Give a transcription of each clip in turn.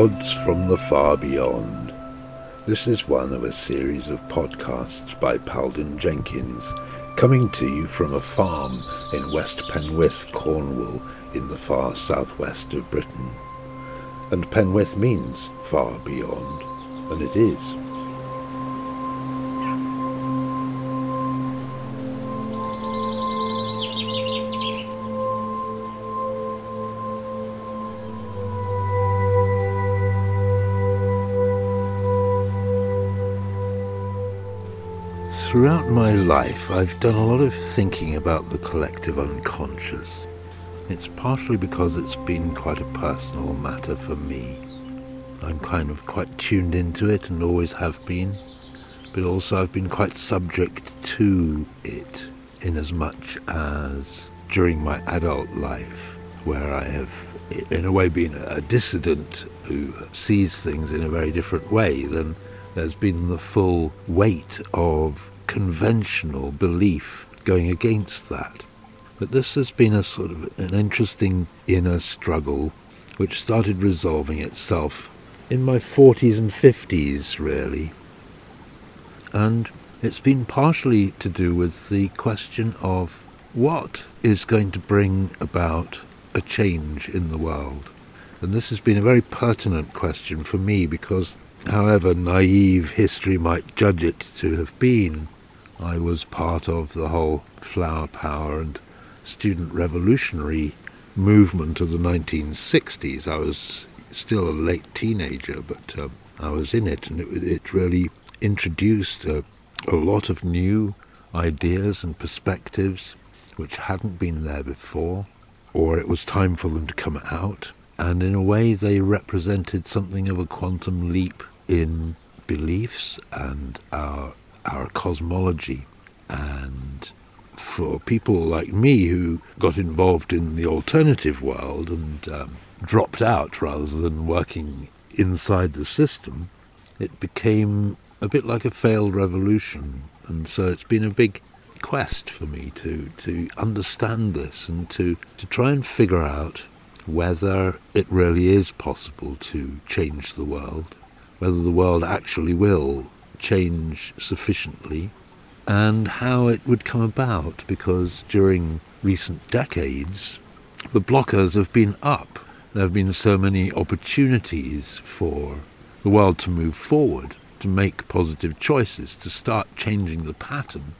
Pods from the Far Beyond. This is one of a series of podcasts by Palden Jenkins, coming to you from a farm in West Penwith, Cornwall, in the far southwest of Britain. And Penwith means far beyond, and it is. Throughout my life, I've done a lot of thinking about the collective unconscious. It's partially because it's been quite a personal matter for me. I'm kind of quite tuned into it and always have been, but also I've been quite subject to it in as much as during my adult life, where I have in a way been a dissident who sees things in a very different way, then there's been the full weight of conventional belief going against that. But this has been a sort of an interesting inner struggle which started resolving itself in my 40s and 50s, really. And it's been partially to do with the question of what is going to bring about a change in the world. And this has been a very pertinent question for me because, however naive history might judge it to have been, I was part of the whole flower power and student revolutionary movement of the 1960s. I was still a late teenager, but um, I was in it, and it, it really introduced a, a lot of new ideas and perspectives which hadn't been there before, or it was time for them to come out. And in a way, they represented something of a quantum leap in beliefs and our our cosmology. And for people like me who got involved in the alternative world and um, dropped out rather than working inside the system, it became a bit like a failed revolution. And so it's been a big quest for me to, to understand this and to, to try and figure out whether it really is possible to change the world, whether the world actually will change sufficiently and how it would come about because during recent decades the blockers have been up. There have been so many opportunities for the world to move forward, to make positive choices, to start changing the pattern.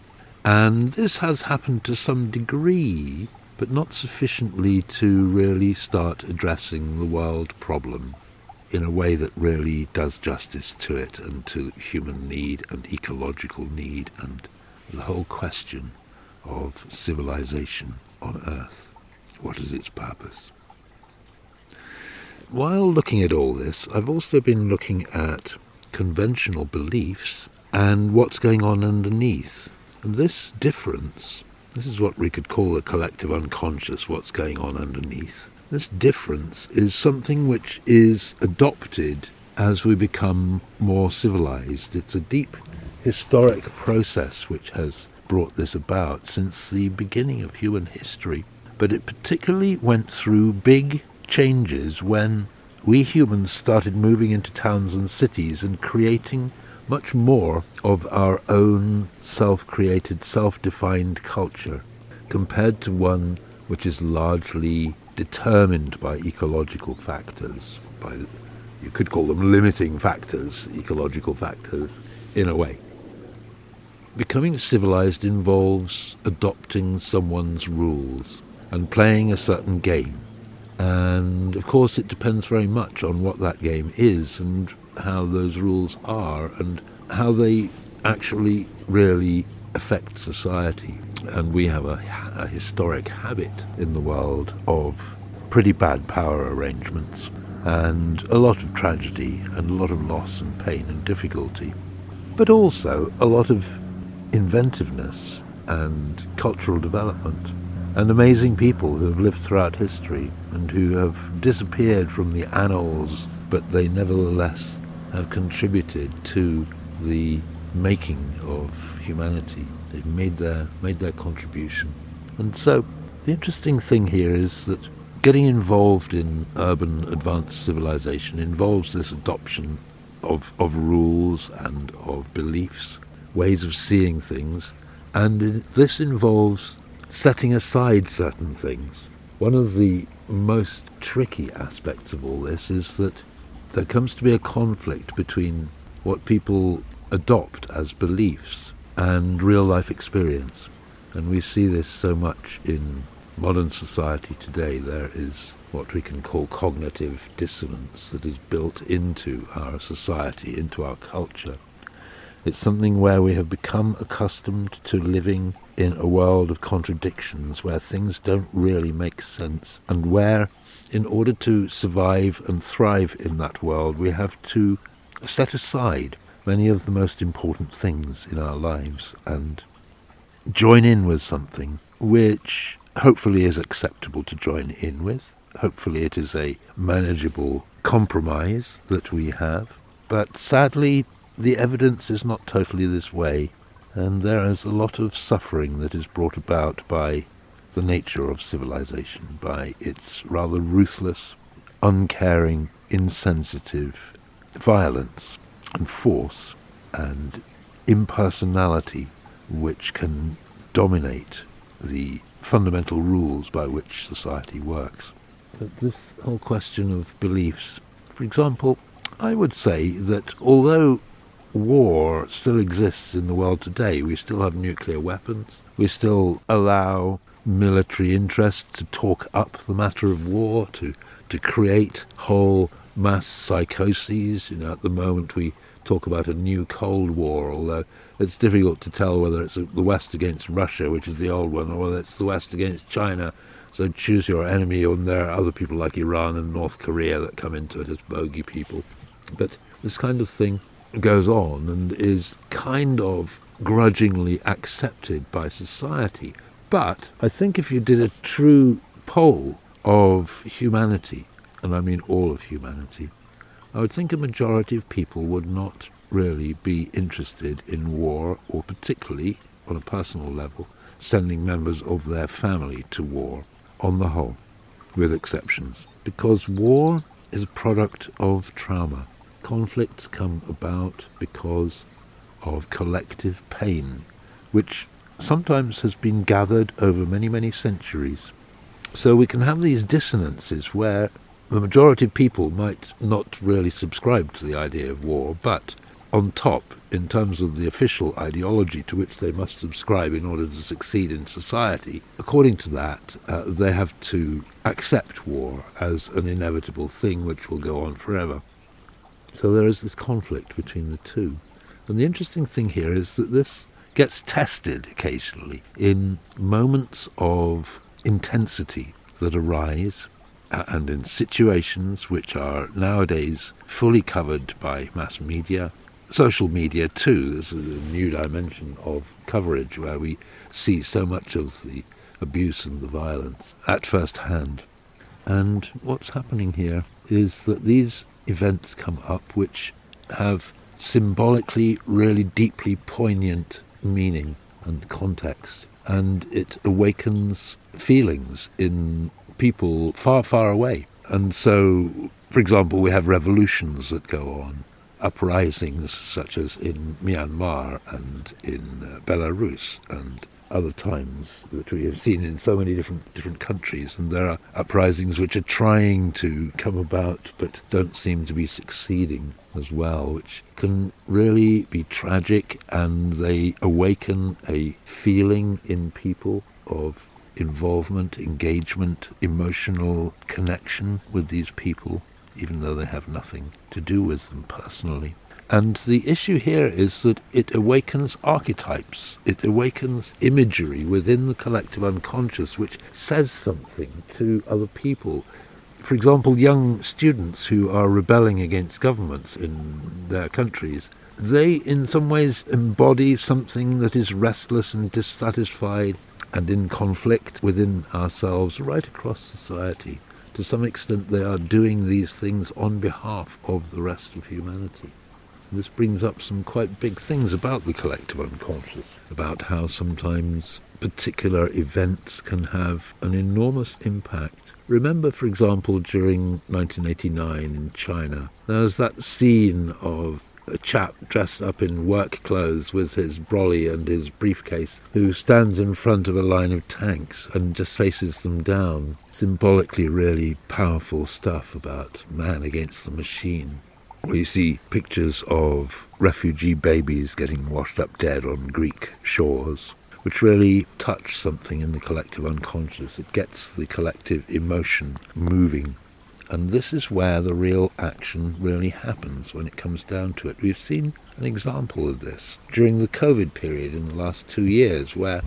And this has happened to some degree, but not sufficiently to really start addressing the world problem in a way that really does justice to it and to human need and ecological need and the whole question of civilization on Earth. What is its purpose? While looking at all this, I've also been looking at conventional beliefs and what's going on underneath. And this difference, this is what we could call the collective unconscious, what's going on underneath. This difference is something which is adopted as we become more civilized. It's a deep historic process which has brought this about since the beginning of human history. But it particularly went through big changes when we humans started moving into towns and cities and creating much more of our own self-created, self-defined culture compared to one which is largely determined by ecological factors, by you could call them limiting factors, ecological factors, in a way. Becoming civilized involves adopting someone's rules and playing a certain game. And of course, it depends very much on what that game is and how those rules are and how they actually really affect society. And we have a, a historic habit in the world of pretty bad power arrangements and a lot of tragedy and a lot of loss and pain and difficulty, but also a lot of inventiveness and cultural development and amazing people who have lived throughout history and who have disappeared from the annals, but they nevertheless have contributed to the making of humanity. They've made their made their contribution. And so the interesting thing here is that getting involved in urban advanced civilization involves this adoption of, of rules and of beliefs, ways of seeing things, and this involves setting aside certain things. One of the most tricky aspects of all this is that there comes to be a conflict between what people adopt as beliefs and real life experience. And we see this so much in modern society today. There is what we can call cognitive dissonance that is built into our society, into our culture. It's something where we have become accustomed to living in a world of contradictions, where things don't really make sense, and where, in order to survive and thrive in that world, we have to set aside many of the most important things in our lives and join in with something which hopefully is acceptable to join in with. Hopefully, it is a manageable compromise that we have. But sadly, the evidence is not totally this way, and there is a lot of suffering that is brought about by the nature of civilization, by its rather ruthless, uncaring, insensitive violence and force and impersonality which can dominate the fundamental rules by which society works. But this whole question of beliefs, for example, I would say that although war still exists in the world today. We still have nuclear weapons. We still allow military interests to talk up the matter of war, to, to create whole mass psychoses. You know, at the moment we talk about a new Cold War, although it's difficult to tell whether it's the West against Russia, which is the old one, or whether it's the West against China. So choose your enemy, and there are other people like Iran and North Korea that come into it as bogey people. But this kind of thing goes on and is kind of grudgingly accepted by society. But I think if you did a true poll of humanity, and I mean all of humanity, I would think a majority of people would not really be interested in war, or particularly, on a personal level, sending members of their family to war, on the whole, with exceptions. Because war is a product of trauma. Conflicts come about because of collective pain, which sometimes has been gathered over many, many centuries. So we can have these dissonances where the majority of people might not really subscribe to the idea of war, but on top, in terms of the official ideology to which they must subscribe in order to succeed in society, according to that, uh, they have to accept war as an inevitable thing which will go on forever. So there is this conflict between the two. And the interesting thing here is that this gets tested occasionally in moments of intensity that arise and in situations which are nowadays fully covered by mass media, social media too. There's a new dimension of coverage where we see so much of the abuse and the violence at first hand. And what's happening here is that these events come up which have symbolically really deeply poignant meaning and context. And it awakens feelings in people far, far away. And so, for example, we have revolutions that go on, uprisings such as in Myanmar and in uh, Belarus and other times that we have seen in so many different different countries, and there are uprisings which are trying to come about but don't seem to be succeeding as well, which can really be tragic, and they awaken a feeling in people of involvement, engagement, emotional connection with these people, even though they have nothing to do with them personally. And the issue here is that it awakens archetypes, it awakens imagery within the collective unconscious which says something to other people. For example, young students who are rebelling against governments in their countries, they in some ways embody something that is restless and dissatisfied and in conflict within ourselves right across society. To some extent, they are doing these things on behalf of the rest of humanity. This brings up some quite big things about the collective unconscious, about how sometimes particular events can have an enormous impact Remember, for example, during 1989 in China, there was that scene of a chap dressed up in work clothes with his brolly and his briefcase who stands in front of a line of tanks and just faces them down. Symbolically, really powerful stuff about man against the machine. We see pictures of refugee babies getting washed up dead on Greek shores which really touch something in the collective unconscious. It gets the collective emotion moving. And this is where the real action really happens when it comes down to it. We've seen an example of this during the COVID period in the last two years, where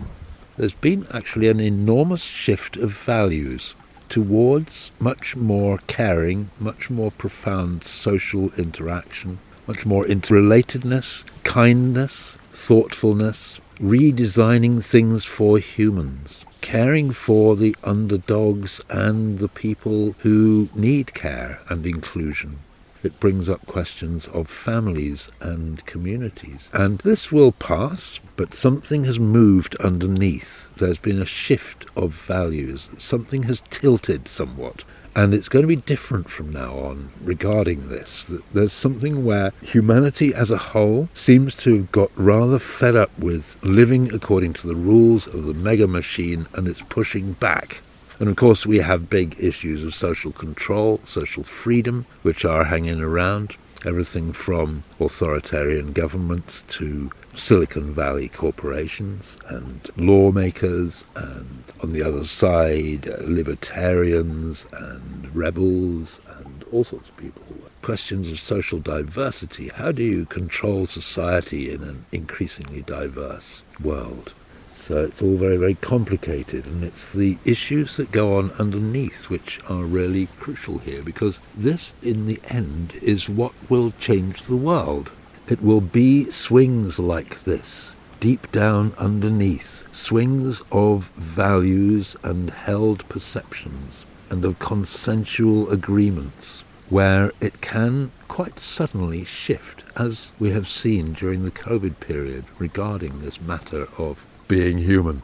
there's been actually an enormous shift of values towards much more caring, much more profound social interaction, much more interrelatedness, kindness, thoughtfulness, redesigning things for humans, caring for the underdogs and the people who need care and inclusion. It brings up questions of families and communities. And this will pass, but something has moved underneath. There's been a shift of values. Something has tilted somewhat and it's going to be different from now on regarding this. There's something where humanity as a whole seems to have got rather fed up with living according to the rules of the mega machine and it's pushing back. And of course, we have big issues of social control, social freedom, which are hanging around. Everything from authoritarian governments to Silicon Valley corporations and lawmakers, and on the other side, libertarians and rebels and all sorts of people. Questions of social diversity. How do you control society in an increasingly diverse world? So it's all very, very complicated, and it's the issues that go on underneath which are really crucial here, because this, in the end, is what will change the world. It will be swings like this, deep down underneath, swings of values and held perceptions and of consensual agreements, where it can quite suddenly shift, as we have seen during the COVID period regarding this matter of being human.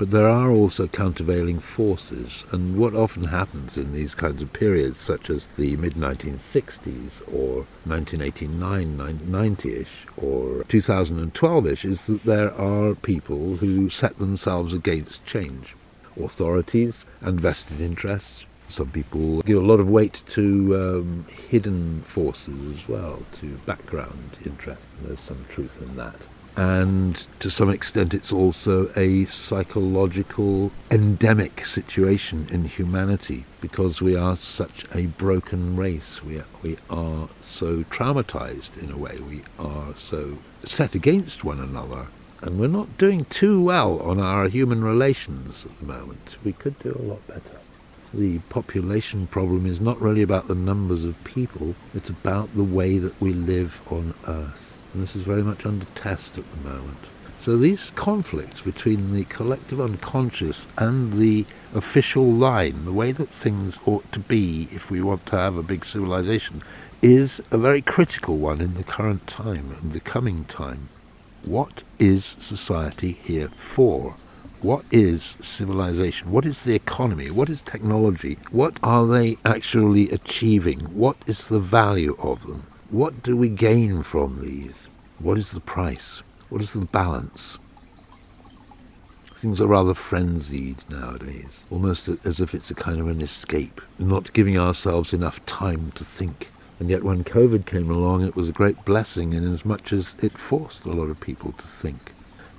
But there are also countervailing forces, and what often happens in these kinds of periods, such as the mid 1960s or 1989, 90 ish, or 2012 ish, is that there are people who set themselves against change. Authorities and vested interests. Some people give a lot of weight to um, hidden forces as well, to background interests. There's some truth in that and to some extent it's also a psychological endemic situation in humanity because we are such a broken race. We are, we are so traumatized in a way. We are so set against one another. And we're not doing too well on our human relations at the moment. We could do a lot better. The population problem is not really about the numbers of people. It's about the way that we live on earth and this is very much under test at the moment. So these conflicts between the collective unconscious and the official line, the way that things ought to be if we want to have a big civilization, is a very critical one in the current time and the coming time. What is society here for? What is civilization? What is the economy? What is technology? What are they actually achieving? What is the value of them? What do we gain from these? What is the price? What is the balance? Things are rather frenzied nowadays, almost as if it's a kind of an escape, not giving ourselves enough time to think. And yet when COVID came along, it was a great blessing in as much as it forced a lot of people to think.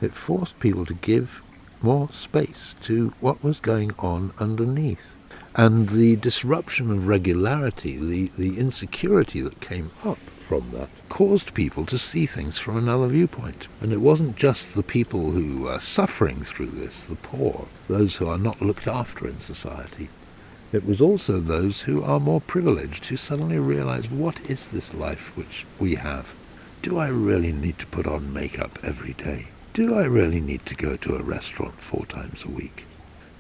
It forced people to give more space to what was going on underneath. And the disruption of regularity, the, the insecurity that came up from that caused people to see things from another viewpoint. And it wasn't just the people who are suffering through this, the poor, those who are not looked after in society. It was also those who are more privileged who suddenly realize what is this life which we have? Do I really need to put on makeup every day? Do I really need to go to a restaurant four times a week?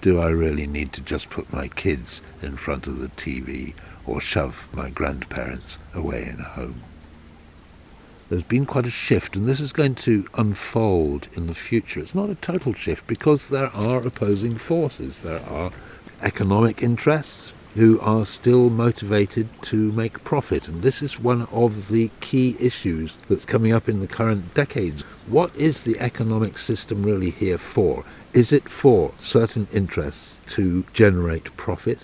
Do I really need to just put my kids in front of the TV or shove my grandparents away in a home? there's been quite a shift, and this is going to unfold in the future. It's not a total shift because there are opposing forces. There are economic interests who are still motivated to make profit. And this is one of the key issues that's coming up in the current decades. What is the economic system really here for? Is it for certain interests to generate profit?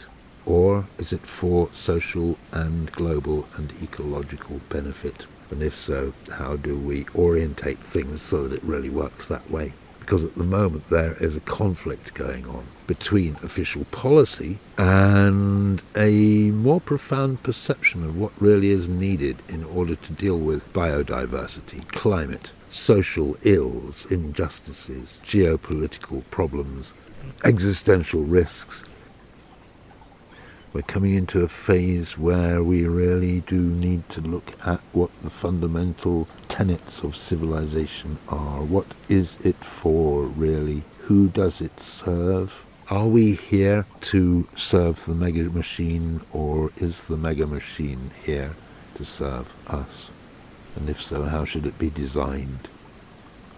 Or is it for social and global and ecological benefit? And if so, how do we orientate things so that it really works that way? Because at the moment there is a conflict going on between official policy and a more profound perception of what really is needed in order to deal with biodiversity, climate, social ills, injustices, geopolitical problems, existential risks, we're coming into a phase where we really do need to look at what the fundamental tenets of civilization are. What is it for, really? Who does it serve? Are we here to serve the mega machine, or is the mega machine here to serve us? And if so, how should it be designed?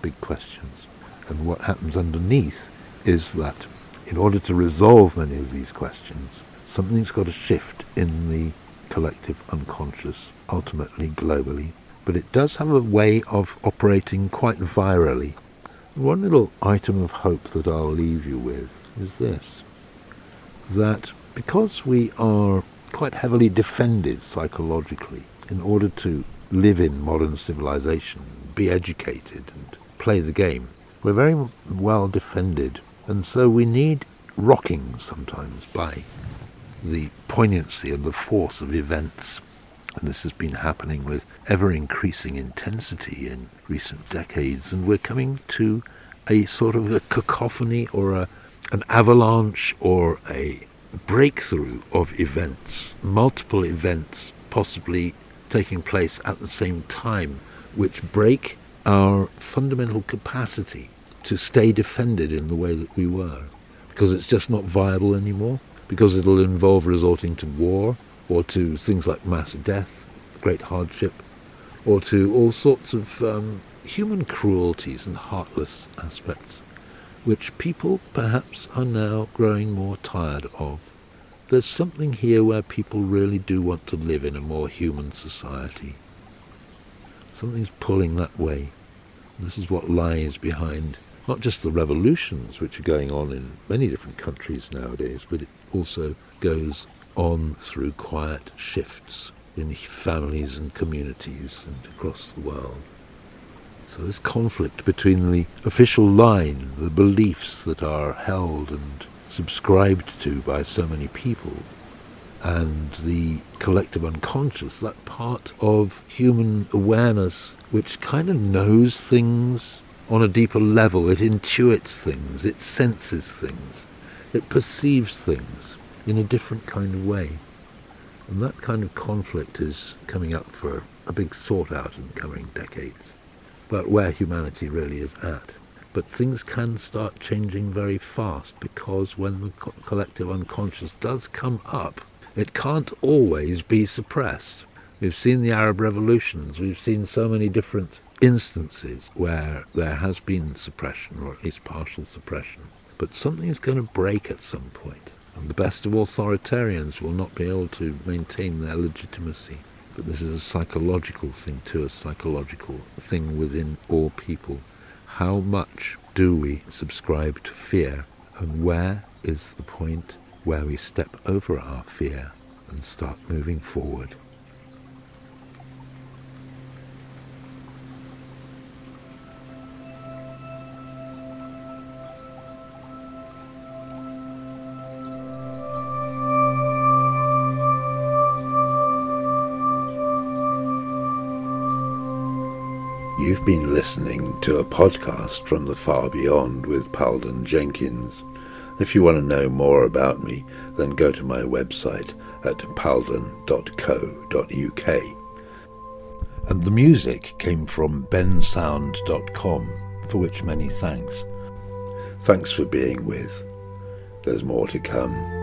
Big questions. And what happens underneath is that in order to resolve many of these questions, something's got to shift in the collective unconscious, ultimately globally. But it does have a way of operating quite virally. One little item of hope that I'll leave you with is this that because we are quite heavily defended psychologically in order to live in modern civilization, be educated, and play the game, we're very well defended. And so we need rocking sometimes by the poignancy and the force of events. And this has been happening with ever increasing intensity in recent decades, and we're coming to a sort of a cacophony or a, an avalanche or a breakthrough of events, multiple events possibly taking place at the same time, which break our fundamental capacity to stay defended in the way that we were, because it's just not viable anymore because it'll involve resorting to war or to things like mass death, great hardship, or to all sorts of um, human cruelties and heartless aspects, which people perhaps are now growing more tired of. There's something here where people really do want to live in a more human society. Something's pulling that way. This is what lies behind not just the revolutions which are going on in many different countries nowadays, but it also goes on through quiet shifts in families and communities and across the world. So this conflict between the official line, the beliefs that are held and subscribed to by so many people, and the collective unconscious, that part of human awareness which kind of knows things on a deeper level. It intuits things, it senses things, it perceives things in a different kind of way. And that kind of conflict is coming up for a big sort out in coming decades about where humanity really is at. But things can start changing very fast because when the co- collective unconscious does come up, it can't always be suppressed. We've seen the Arab revolutions, we've seen so many different instances where there has been suppression, or at least partial suppression. But something is going to break at some point, and the best of authoritarians will not be able to maintain their legitimacy. But this is a psychological thing too, a psychological thing within all people. How much do we subscribe to fear, and where is the point where we step over our fear and start moving forward? Been listening to a podcast from the far beyond with Palden Jenkins. If you want to know more about me, then go to my website at palden.co.uk. And the music came from bensound.com, for which many thanks. Thanks for being with. There's more to come.